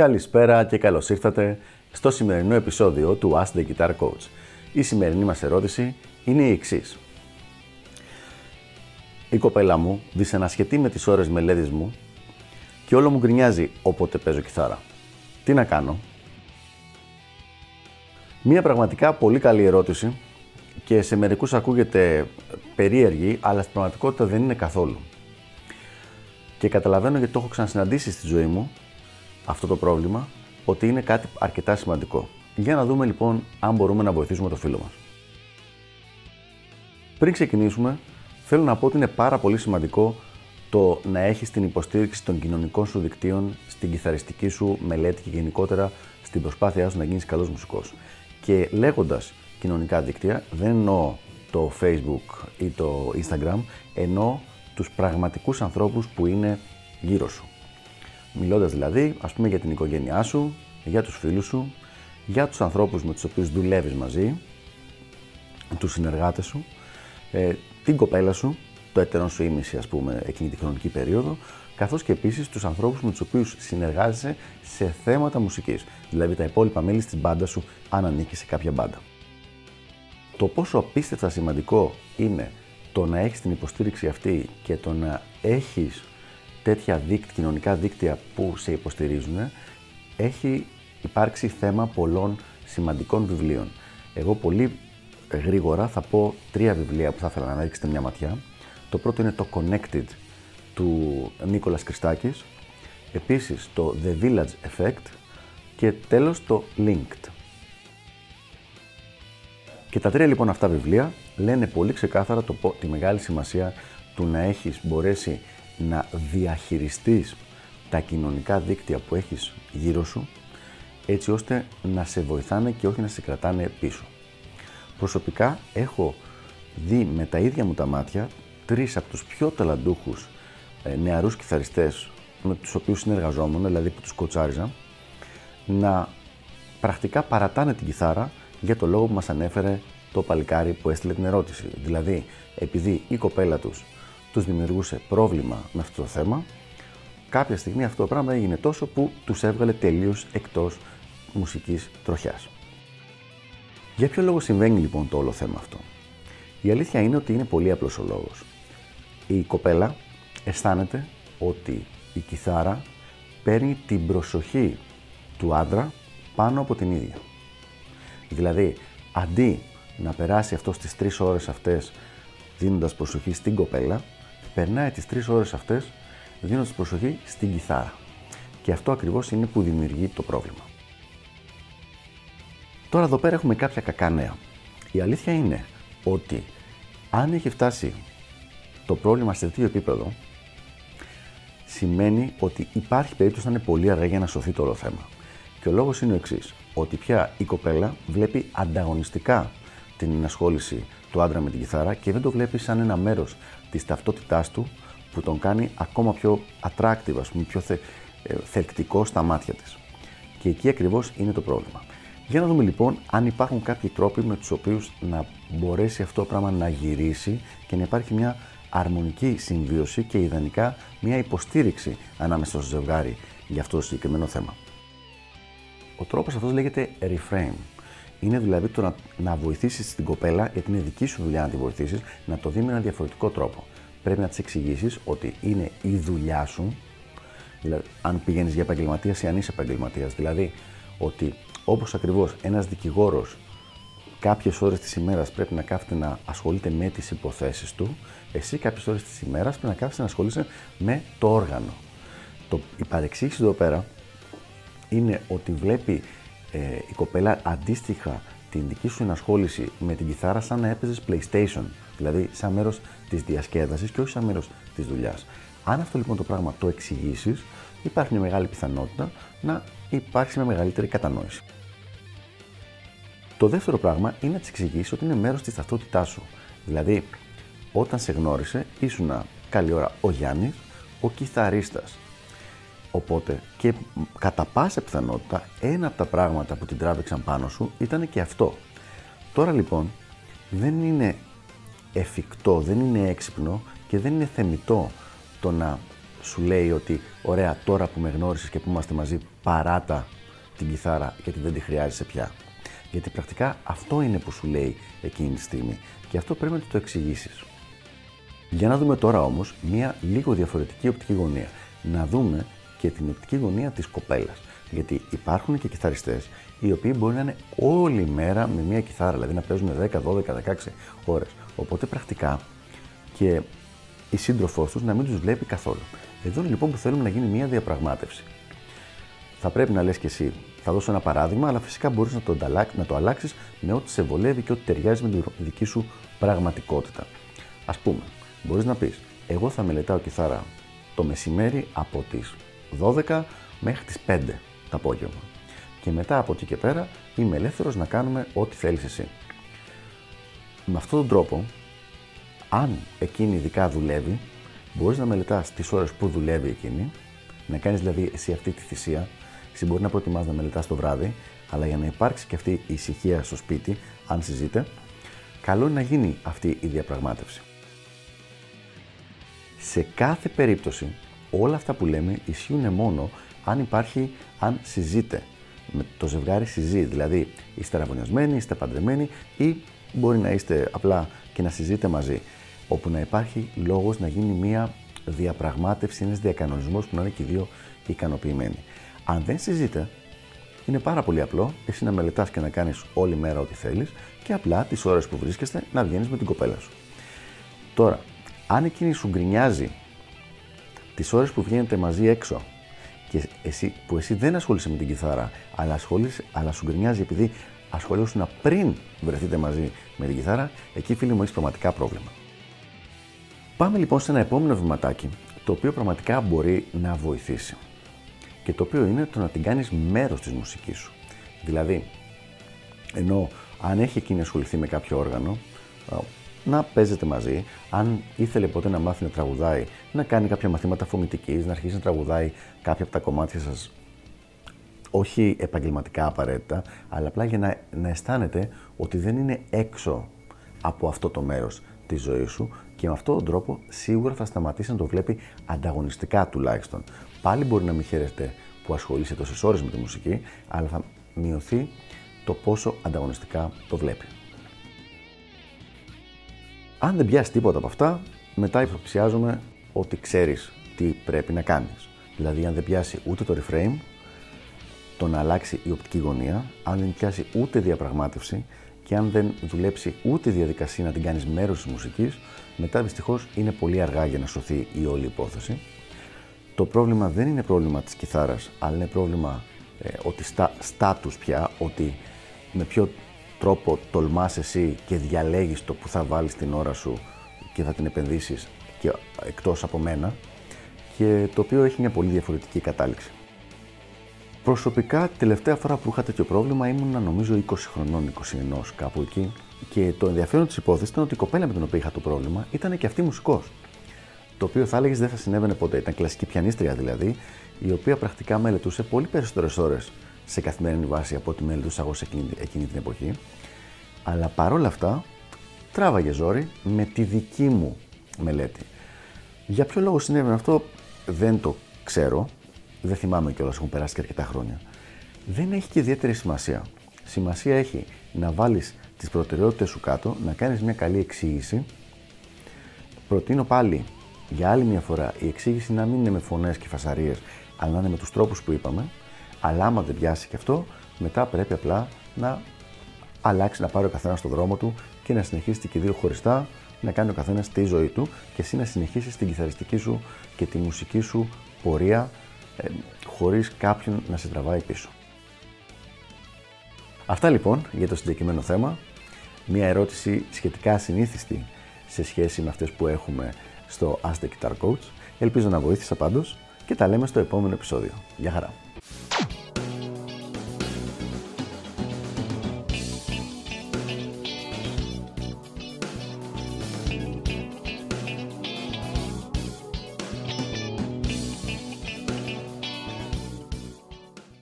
Καλησπέρα και καλώς ήρθατε στο σημερινό επεισόδιο του Ask the Guitar Coach. Η σημερινή μας ερώτηση είναι η εξής. Η κοπέλα μου δυσανασχετεί με τις ώρες μελέτης μου και όλο μου γκρινιάζει όποτε παίζω κιθάρα. Τι να κάνω; Μία πραγματικά πολύ καλή ερώτηση και σε μερικούς ακούγεται περίεργη, αλλά στην πραγματικότητα δεν είναι καθόλου. Και καταλαβαίνω γιατί το έχω ξανασυναντήσει στη ζωή μου αυτό το πρόβλημα, ότι είναι κάτι αρκετά σημαντικό. Για να δούμε λοιπόν αν μπορούμε να βοηθήσουμε το φίλο μας. Πριν ξεκινήσουμε, θέλω να πω ότι είναι πάρα πολύ σημαντικό το να έχεις την υποστήριξη των κοινωνικών σου δικτύων στην κιθαριστική σου μελέτη και γενικότερα στην προσπάθειά σου να γίνεις καλός μουσικός. Και λέγοντας κοινωνικά δίκτυα, δεν εννοώ το Facebook ή το Instagram, εννοώ τους πραγματικούς ανθρώπους που είναι γύρω σου. Μιλώντας δηλαδή, ας πούμε, για την οικογένειά σου, για τους φίλους σου, για τους ανθρώπους με τους οποίους δουλεύεις μαζί, τους συνεργάτες σου, ε, την κοπέλα σου, το έτερον σου ήμιση, ας πούμε, εκείνη τη χρονική περίοδο, καθώς και επίσης τους ανθρώπους με τους οποίους συνεργάζεσαι σε θέματα μουσικής, δηλαδή τα υπόλοιπα μέλη της μπάντα σου, αν ανήκει σε κάποια μπάντα. Το πόσο απίστευτα σημαντικό είναι το να έχεις την υποστήριξη αυτή και το να έχεις τέτοια δίκτυα, κοινωνικά δίκτυα που σε υποστηρίζουν, έχει υπάρξει θέμα πολλών σημαντικών βιβλίων. Εγώ πολύ γρήγορα θα πω τρία βιβλία που θα ήθελα να ρίξετε μια ματιά. Το πρώτο είναι το Connected του Νίκολας Κριστάκης, επίσης το The Village Effect και τέλος το Linked. Και τα τρία λοιπόν αυτά βιβλία λένε πολύ ξεκάθαρα το, τη μεγάλη σημασία του να έχεις μπορέσει να διαχειριστείς τα κοινωνικά δίκτυα που έχεις γύρω σου έτσι ώστε να σε βοηθάνε και όχι να σε κρατάνε πίσω. Προσωπικά έχω δει με τα ίδια μου τα μάτια τρεις από τους πιο ταλαντούχους ε, νεαρούς κιθαριστές με τους οποίους συνεργαζόμουν, δηλαδή που τους κοτσάριζα, να πρακτικά παρατάνε την κιθάρα για το λόγο που μας ανέφερε το παλικάρι που έστειλε την ερώτηση. Δηλαδή, επειδή η κοπέλα τους τους δημιουργούσε πρόβλημα με αυτό το θέμα, κάποια στιγμή αυτό το πράγμα έγινε τόσο που τους έβγαλε τελείως εκτός μουσικής τροχιάς. Για ποιο λόγο συμβαίνει λοιπόν το όλο θέμα αυτό; Η αλήθεια είναι ότι είναι πολύ απλός ο λόγος. Η κοπέλα αισθάνεται ότι η κιθάρα παίρνει την προσοχή του άντρα πάνω από την ίδια. Δηλαδή, αντί να περάσει αυτός στις τρεις ώρες αυτές δίνοντας προσοχή στην κοπέλα, περνάει τις τρεις ώρες αυτές δίνοντας προσοχή στην κιθάρα. Και αυτό ακριβώς είναι που δημιουργεί το πρόβλημα. Τώρα εδώ πέρα έχουμε κάποια κακά νέα. Η αλήθεια είναι ότι αν έχει φτάσει το πρόβλημα σε τέτοιο επίπεδο, σημαίνει ότι υπάρχει περίπτωση να είναι πολύ αργά για να σωθεί το όλο θέμα. Και ο λόγος είναι ο εξής ότι πια η κοπέλα βλέπει ανταγωνιστικά την ενασχόληση του άντρα με την κιθάρα και δεν το βλέπει σαν ένα μέρος της ταυτότητάς του που τον κάνει ακόμα πιο attractive, ας πούμε, πιο θε, ε, θελκτικό στα μάτια της. Και εκεί ακριβώς είναι το πρόβλημα. Για να δούμε λοιπόν αν υπάρχουν κάποιοι τρόποι με τους οποίους να μπορέσει αυτό το πράγμα να γυρίσει και να υπάρχει μια αρμονική συμβίωση και ιδανικά μια υποστήριξη ανάμεσα στο ζευγάρι για αυτό το συγκεκριμένο θέμα. Ο τρόπος αυτός λέγεται reframe. Είναι δηλαδή το να, να βοηθήσεις την κοπέλα, γιατί είναι δική σου δουλειά να τη βοηθήσεις, να το δει με ένα διαφορετικό τρόπο. Πρέπει να της εξηγήσεις ότι είναι η δουλειά σου, δηλαδή, αν πηγαίνεις για επαγγελματίας ή αν είσαι επαγγελματίας. Δηλαδή, ότι όπως ακριβώς ένας δικηγόρος κάποιες ώρες της ημέρας πρέπει να κάθεται να ασχολείται με τις υποθέσεις του, εσύ κάποιες ώρες της ημέρας πρέπει να κάθεσαι να ασχολείσαι με το όργανο. Το, η παρεξήγηση εδώ πέρα είναι ότι βλέπει ε, η κοπέλα αντίστοιχα την δική σου ενασχόληση με την κιθάρα σαν να έπαιζες PlayStation, δηλαδή σαν μέρος της διασκέδασης και όχι σαν μέρος της δουλειάς. Αν αυτό λοιπόν το πράγμα το εξηγήσεις, υπάρχει μια μεγάλη πιθανότητα να υπάρξει μια μεγαλύτερη κατανόηση. Το δεύτερο πράγμα είναι να της εξηγήσεις ότι είναι μέρος της ταυτότητάς σου. Δηλαδή, όταν σε γνώρισε, ήσουν καλή ώρα ο Γιάννης, ο κιθαρίστας Οπότε και κατά πάσα πιθανότητα ένα από τα πράγματα που την τράβηξαν πάνω σου ήταν και αυτό. Τώρα λοιπόν δεν είναι εφικτό, δεν είναι έξυπνο και δεν είναι θεμητό το να σου λέει ότι ωραία τώρα που με γνώρισες και που είμαστε μαζί παράτα την κιθάρα γιατί δεν τη χρειάζεσαι πια. Γιατί πρακτικά αυτό είναι που σου λέει εκείνη τη στιγμή και αυτό πρέπει να το εξηγήσεις. Για να δούμε τώρα όμως μία λίγο διαφορετική οπτική γωνία. Να δούμε και την οπτική γωνία της κοπέλας. Γιατί υπάρχουν και κιθαριστές οι οποίοι μπορεί να είναι όλη μέρα με μία κιθάρα, δηλαδή να παίζουν 10, 12, 16 ώρες. Οπότε πρακτικά και η σύντροφός τους να μην τους βλέπει καθόλου. Εδώ λοιπόν που θέλουμε να γίνει μία διαπραγμάτευση. Θα πρέπει να λες και εσύ, θα δώσω ένα παράδειγμα, αλλά φυσικά μπορείς να το, να το αλλάξεις με ό,τι σε βολεύει και ό,τι ταιριάζει με τη δική σου πραγματικότητα. Α πούμε, μπορείς να πεις, Εγώ θα μελετάω κιθάρα το μεσημέρι από τις 12 μέχρι τις 5 το απόγευμα. Και μετά από εκεί και πέρα είμαι ελεύθερος να κάνουμε ό,τι θέλεις εσύ. Με αυτόν τον τρόπο, αν εκείνη ειδικά δουλεύει, μπορείς να μελετάς τις ώρες που δουλεύει εκείνη, να κάνεις δηλαδή εσύ αυτή τη θυσία. Εσύ μπορεί να προτιμάς να μελετάς το βράδυ, αλλά για να υπάρξει και αυτή η ησυχία στο σπίτι, αν συζείτε, καλό είναι να γίνει αυτή η διαπραγμάτευση. Σε κάθε περίπτωση, όλα αυτά που λέμε ισχύουν μόνο αν υπάρχει, αν συζείτε. Με το ζευγάρι συζεί, δηλαδή είστε αραβωνιασμένοι, είστε παντρεμένοι ή μπορεί να είστε απλά και να συζείτε μαζί. Όπου να υπάρχει λόγος να γίνει μια διαπραγμάτευση, ένας διακανονισμός που να είναι και οι δύο ικανοποιημένοι. Αν δεν συζείτε, είναι πάρα πολύ απλό εσύ να μελετάς και να κάνεις όλη μέρα ό,τι θέλεις και απλά τις ώρες που βρίσκεστε να βγαίνεις με την κοπέλα σου. Τώρα, αν εκείνη σου γκρινιάζει τις ώρες που βγαίνετε μαζί έξω και εσύ, που εσύ δεν ασχολείσαι με την κιθάρα, αλλά, αλλά σου γκρινιάζει επειδή ασχολούσουν πριν βρεθείτε μαζί με την κιθάρα, εκεί φίλοι μου έχεις πραγματικά πρόβλημα. Πάμε λοιπόν σε ένα επόμενο βηματάκι, το οποίο πραγματικά μπορεί να βοηθήσει. Και το οποίο είναι το να την κάνεις μέρος της μουσικής σου. Δηλαδή, ενώ αν έχει εκείνη ασχοληθεί με κάποιο όργανο, να παίζετε μαζί. Αν ήθελε ποτέ να μάθει να τραγουδάει, να κάνει κάποια μαθήματα φωνητικής, να αρχίσει να τραγουδάει κάποια από τα κομμάτια σας. Όχι επαγγελματικά απαραίτητα, αλλά απλά για να, να αισθάνεται ότι δεν είναι έξω από αυτό το μέρος της ζωής σου και με αυτόν τον τρόπο σίγουρα θα σταματήσει να το βλέπει ανταγωνιστικά τουλάχιστον. Πάλι μπορεί να μην χαίρεστε που ασχολείσαι τόσες ώρες με τη μουσική, αλλά θα μειωθεί το πόσο ανταγωνιστικά το βλέπει. Αν δεν πιάσεις τίποτα από αυτά, μετά υποψιάζομαι ότι ξέρεις τι πρέπει να κάνεις. Δηλαδή, αν δεν πιάσει ούτε το reframe, το να αλλάξει η οπτική γωνία, αν δεν πιάσει ούτε διαπραγμάτευση και αν δεν δουλέψει ούτε διαδικασία να την κάνεις μέρος της μουσικής, μετά δυστυχώς είναι πολύ αργά για να σωθεί η όλη υπόθεση. Το πρόβλημα δεν είναι πρόβλημα της κιθάρας, αλλά είναι πρόβλημα ε, ότι στα, στάτους πια, ότι με ποιο τρόπο τολμάς εσύ και διαλέγεις το που θα βάλεις την ώρα σου και θα την επενδύσεις και εκτός από μένα και το οποίο έχει μια πολύ διαφορετική κατάληξη. Προσωπικά, τελευταία φορά που είχα τέτοιο πρόβλημα ήμουν νομίζω 20 χρονών, 21 κάπου εκεί. Και το ενδιαφέρον της υπόθεσης ήταν ότι η κοπέλα με την οποία είχα το πρόβλημα ήταν και αυτή μουσικός. Το οποίο θα έλεγες δεν θα συνέβαινε ποτέ. Ήταν κλασική πιανίστρια δηλαδή, η οποία πρακτικά μελετούσε πολύ περισσότερες ώρες σε καθημερινή βάση από ό,τι μελετούσα εγώ σε εκείνη, εκείνη την εποχή. Αλλά παρόλα αυτά τράβαγε ζόρι με τη δική μου μελέτη. Για ποιο λόγο συνέβαινε αυτό δεν το ξέρω, δεν θυμάμαι κιόλας, έχουν περάσει και αρκετά χρόνια. Δεν έχει και ιδιαίτερη σημασία. Σημασία έχει να βάλεις τις προτεραιότητες σου κάτω, να κάνεις μια καλή εξήγηση. Προτείνω πάλι για άλλη μια φορά η εξήγηση να μην είναι με φωνές και φασαρίες, αλλά να είναι με τους τρόπους που είπαμε. Αλλά άμα δεν πιάσει και αυτό, μετά πρέπει απλά να αλλάξει, να πάρει ο καθένας τον δρόμο του και να συνεχίσει και δύο χωριστά, να κάνει ο καθένας τη ζωή του και εσύ να συνεχίσεις την κιθαριστική σου και τη μουσική σου πορεία ε, χωρίς κάποιον να σε τραβάει πίσω. Αυτά λοιπόν για το συγκεκριμένο θέμα. Μία ερώτηση σχετικά συνήθιστη σε σχέση με αυτές που έχουμε στο Ask the Guitar Coach. Ελπίζω να βοήθησα πάντως και τα λέμε στο επόμενο επεισόδιο. Γεια χαρά!